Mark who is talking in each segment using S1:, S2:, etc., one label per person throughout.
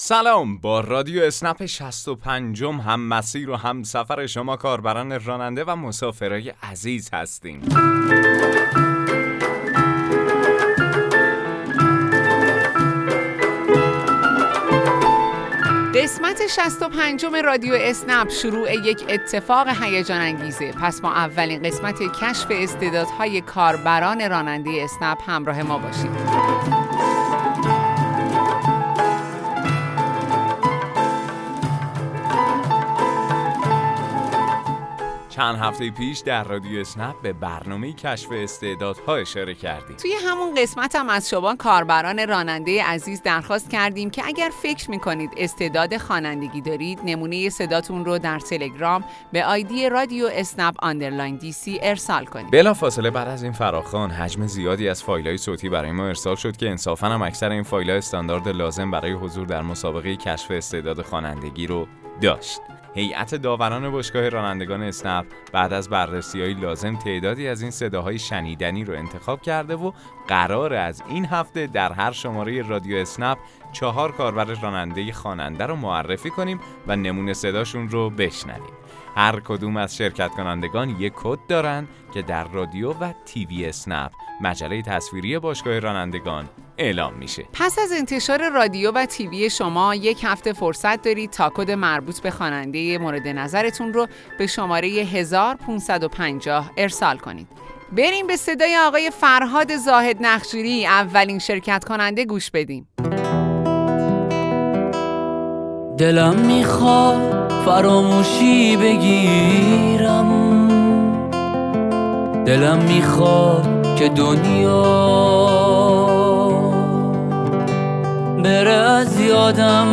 S1: سلام با رادیو اسنپ 65 هم مسیر و هم سفر شما کاربران راننده و مسافرای عزیز هستیم.
S2: قسمت 65 رادیو اسنپ شروع یک اتفاق هیجان انگیزه پس ما اولین قسمت کشف استعدادهای کاربران راننده اسنپ همراه ما باشید
S1: چند هفته پیش در رادیو اسنپ به برنامه کشف استعدادها اشاره کردیم.
S2: توی همون قسمت هم از شما کاربران راننده عزیز درخواست کردیم که اگر فکر می‌کنید استعداد خوانندگی دارید نمونه صداتون رو در تلگرام به آیدی رادیو اسنپ underline DC ارسال کنید.
S1: بلافاصله بعد از این فراخوان حجم زیادی از فایل های صوتی برای ما ارسال شد که انصافا هم اکثر این فایل استاندارد لازم برای حضور در مسابقه کشف استعداد خوانندگی رو داشت. هیئت داوران باشگاه رانندگان اسنپ بعد از بررسی های لازم تعدادی از این صداهای شنیدنی رو انتخاب کرده و قرار از این هفته در هر شماره رادیو اسنپ چهار کاربر راننده خواننده رو معرفی کنیم و نمونه صداشون رو بشنویم. هر کدوم از شرکت کنندگان یک کد دارن که در رادیو و تیوی اسنپ مجله تصویری باشگاه رانندگان اعلام میشه.
S2: پس از انتشار رادیو و تیوی شما یک هفته فرصت دارید تا کد مربوط به خواننده مورد نظرتون رو به شماره 1550 ارسال کنید. بریم به صدای آقای فرهاد زاهد نخجوری اولین شرکت کننده گوش بدیم.
S3: دلم می‌خواد فراموشی بگیرم. دلم می‌خواد که دنیا بره از یادم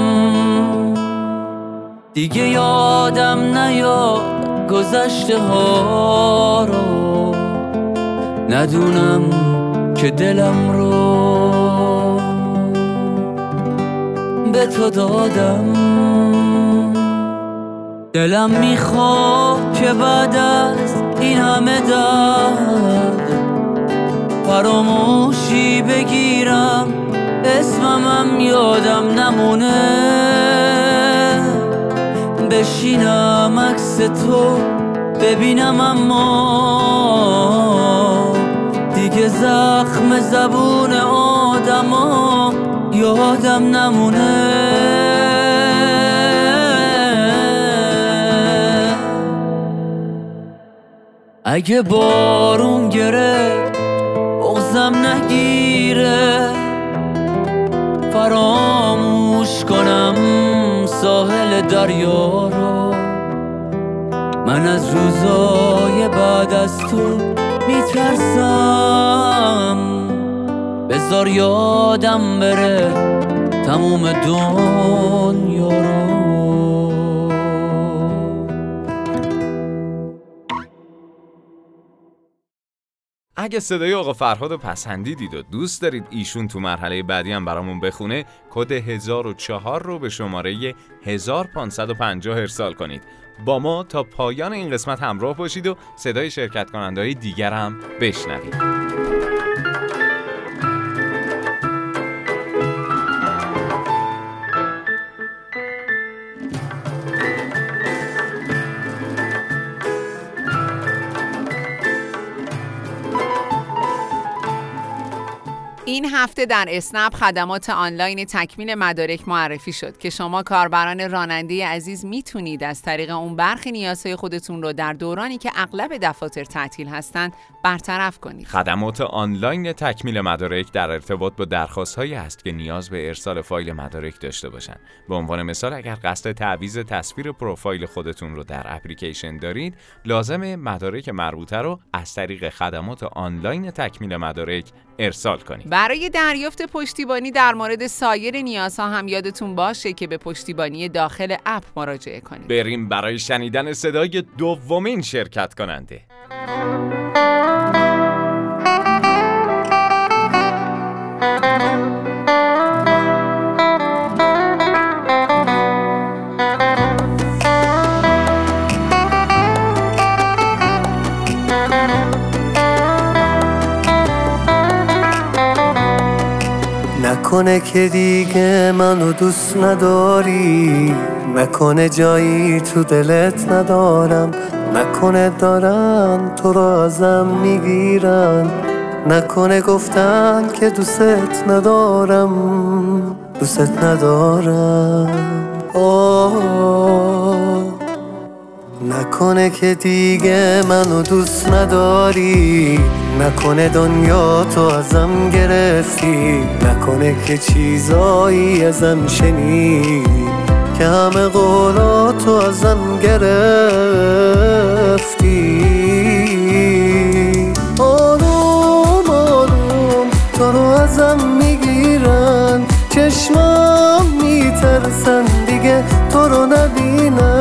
S3: دیگه یادم نیاد گذشته ها رو. ندونم که دلم رو به تو دادم. دلم می‌خواد که بعد از این همه درد فراموشی بگیرم. اسممم یادم نمونه. بشینم عکس تو ببینم اما دیگه زخم زبون آدما یادم نمونه. اگه بارون گره اغزم نگیره. فراموش کنم ساحل دریا رو. من از روزای بعد از تو میترسم. بذار یادم بره تموم دنیا رو.
S1: اگه صدای آقا فرهاد و پسندیدید و دوست دارید ایشون تو مرحله بعدی هم برامون بخونه کد 1004 رو به شماره 1550 ارسال کنید. با ما تا پایان این قسمت همراه باشید و صدای شرکت کننده های دیگر هم بشنوید.
S2: این هفته در اسنپ خدمات آنلاین تکمیل مدارک معرفی شد که شما کاربران راننده عزیز می‌تونید از طریق اون برخی نیازهای خودتون رو در دورانی که اغلب دفاتر تعطیل هستند برطرف کنید.
S1: خدمات آنلاین تکمیل مدارک در ارتباط با درخواست هایی است که نیاز به ارسال فایل مدارک داشته باشند. به عنوان مثال اگر قصد تعویض تصویر پروفایل خودتون رو در اپلیکیشن دارید، لازم مدارک مربوطه رو از طریق خدمات آنلاین تکمیل مدارک ارسال کنید.
S2: برای دریافت پشتیبانی در مورد سایر نیازها هم یادتون باشه که به پشتیبانی داخل اپ مراجعه کنید.
S1: بریم برای شنیدن صدای دومین شرکت کننده.
S4: نکنه که دیگه منو دوست نداری. نکنه جایی تو دلت ندارم. نکنه دارن تو رو ازم می‌گیرن. نکنه گفتن که دوست ندارم. دوست ندارم. آه. نکنه که دیگه منو دوست نداری. نکنه دنیا تو ازم گرفتی. نکنه که چیزایی ازم شنیدی که همه قولاتو ازم گرفتی. آروم آروم تو رو ازم می‌گیرن. چشمام میترسن دیگه تو رو نبینن.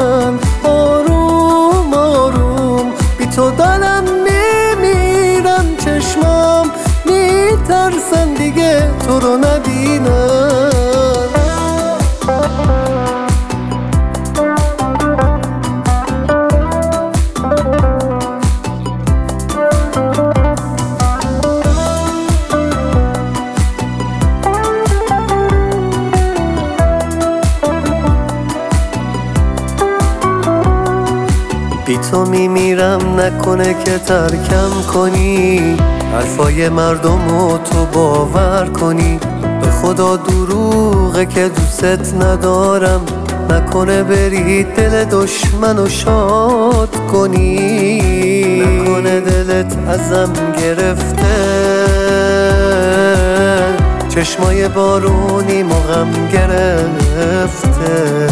S4: نکنه که ترکم کنی. حرفای مردم رو تو باور کنی. به خدا دروغه که دوست ندارم. نکنه بری دل دشمن و شاد کنی. نکنه دلت ازم گرفته. چشمای بارونی مغم گرفته.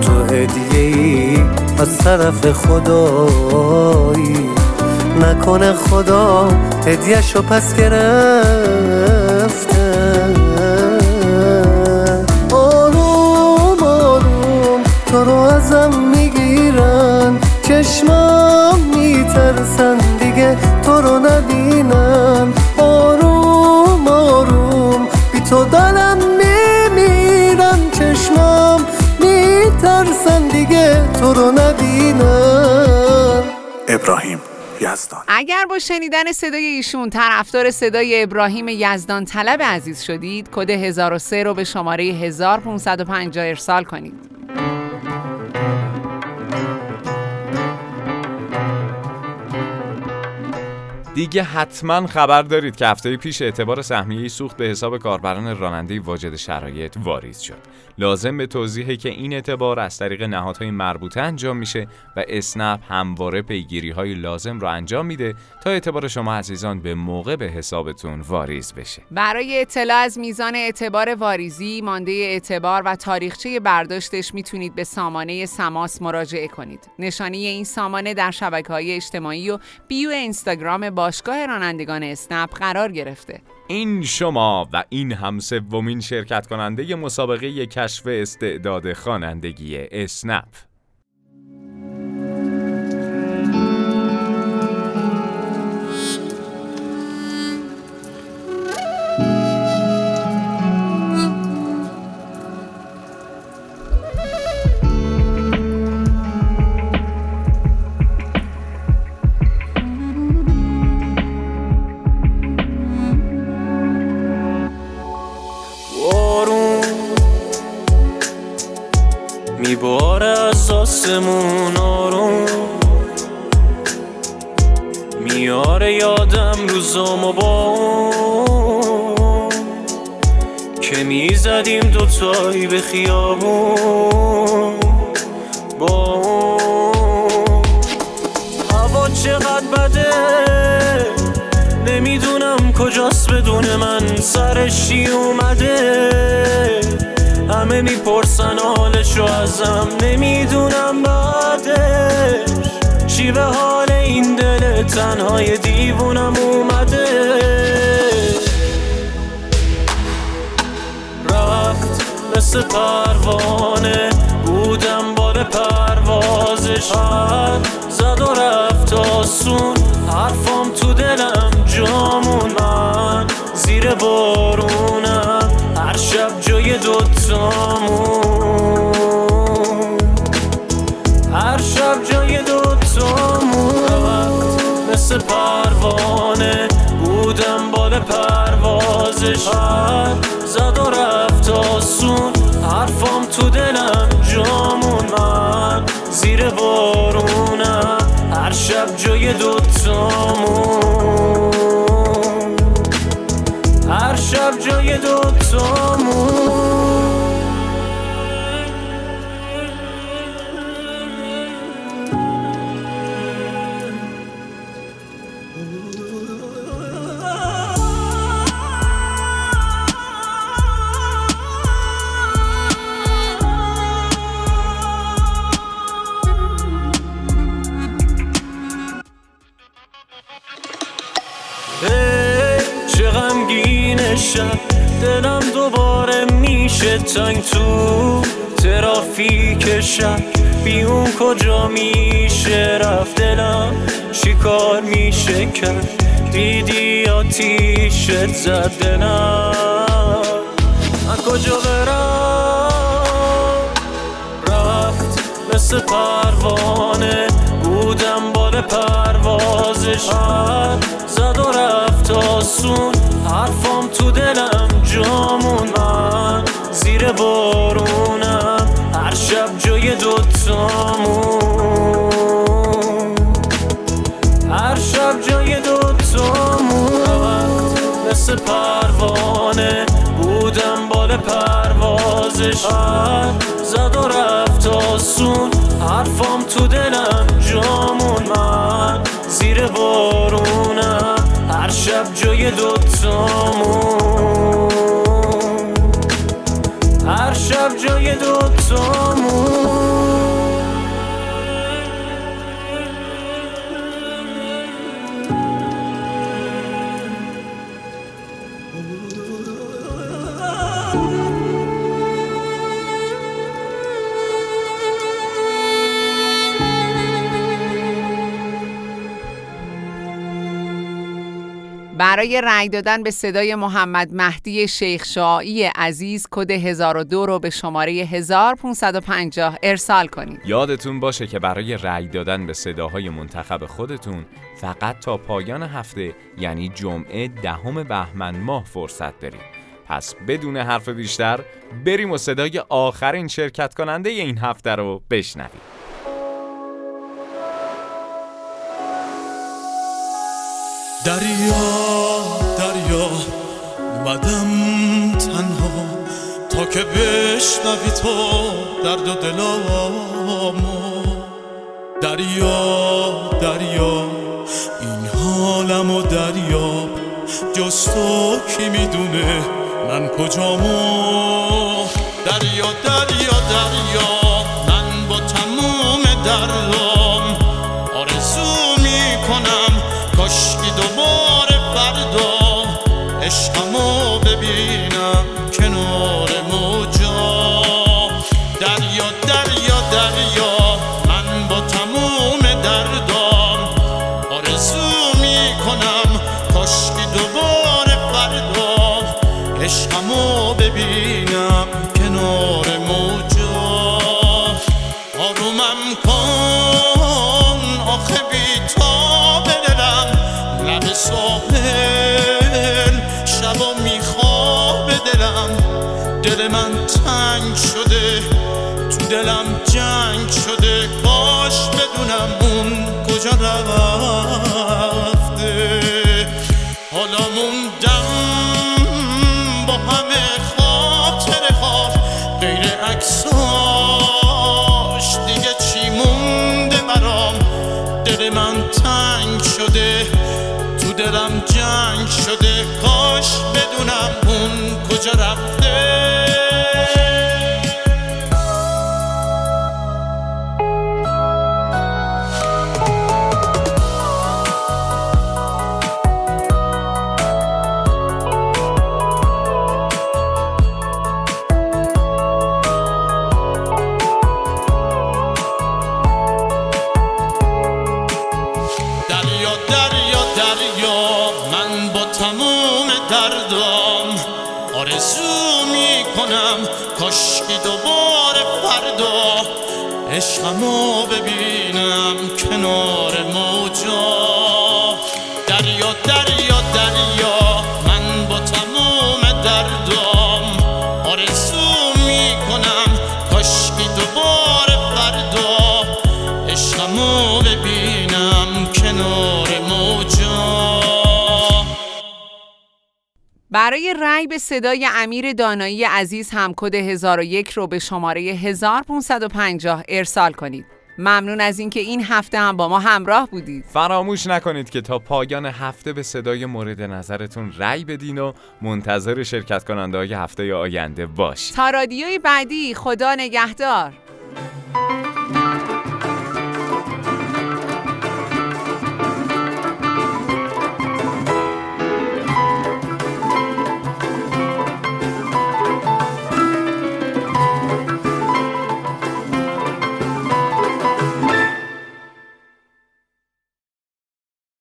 S4: تو هدیه ای از طرف خدایی. نکنه خدا هدیهشو پس گرفته
S2: اگر با شنیدن صدای ایشون طرفدار صدای ابراهیم یزدان طلب عزیز شدید کد 1003 رو به شماره 1550 ارسال کنید
S1: دیگه حتما خبر دارید که هفته پیش اعتبار سهمیه سوخت به حساب کاربران راننده واجد شرایط واریز شد. لازم به توضیحه که این اعتبار از طریق نهادهای مربوطه انجام میشه و اسنپ همواره پیگیری های لازم رو انجام میده تا اعتبار شما عزیزان به موقع به حسابتون واریز بشه.
S2: برای اطلاع از میزان اعتبار واریزی، مانده اعتبار و تاریخچه برداشتش می‌تونید به سامانه سماس مراجعه کنید. نشانی این سامانه در شبکه های اجتماعی و بیو اینستاگرام باشگاه رانندگان اسنپ قرار گرفته.
S1: این شما و این هم سومین شرکت کننده مسابقه کشف استعداد خوانندگی اسنپ.
S5: که می‌زدیم دوتایی به خیابون. با هوا چقدر بده؟ نمی‌دونم کجاست بدون من. سرش چی اومده؟ همه می‌پرسن حالشو ازم. نمی‌دونم بعدش چی به حال این دل تنهای دیوونم اومده؟ پروانه. بودم بال پروازش. هر زد و رفت آسون. حرفام تو دلم جامون. من زیر بارونم. هر شب جای دوتامون. هر شب جای دوتامون. مثل پروانه. بودم بال پروازش. هر جای دوتامون. هر شب جای دوتامون. میشه تنگ تو ترافیک شب بیون کجا میشه؟ رفت دلم. چیکار میشه کرد؟ دیدی آتیشت زد دلم. من کجا برم؟ رفت مثل پروانه. بودم بال پروازش هر زد و رفت آسون. حرفام تو دلم جامون من. زیر بارونم هر شب جای دوتامون. هر شب جای دوتامون. مثل پروانه بودم بال پروازش. هر زد و رفت آسون حرفام تو دلم جامون. من زیر بارونم هر شب جای دوتامون. هر شب جای دوتامون.
S2: برای رأی دادن به صدای محمد مهدی شیخ شاعی عزیز کد 1002 رو به شماره 1550 ارسال کنید.
S1: یادتون باشه که برای رأی دادن به صداهای منتخب خودتون فقط تا پایان هفته یعنی جمعه دهم بهمن ماه فرصت دارید. پس بدون حرف بیشتر بریم و صدای آخرین شرکت کننده این هفته رو بشنویم.
S6: دریا دریا اومدم تنها تا که بشنوی تو درد و دلامو دریا دریا. این حالم و دریا. جز تو کی می‌دونه من کجامو دریا دریا دریا. من با تموم دردام عشقمو ببینم. Olamam دریا دریا دریا من با تمام دردام آرزو می‌کنم کاشکی دوباره فردا عشقمو ببینم کنار موجا
S2: برای رأی به صدای امیر دانایی عزیز همکد 1001 رو به شماره 1550 ارسال کنید. ممنون از اینکه این هفته هم با ما همراه بودید.
S1: فراموش نکنید که تا پایان هفته به صدای مورد نظرتون رأی بدین و منتظر شرکت کننده های هفته آینده باشید.
S2: تا رادیوی بعدی خدا نگهدار.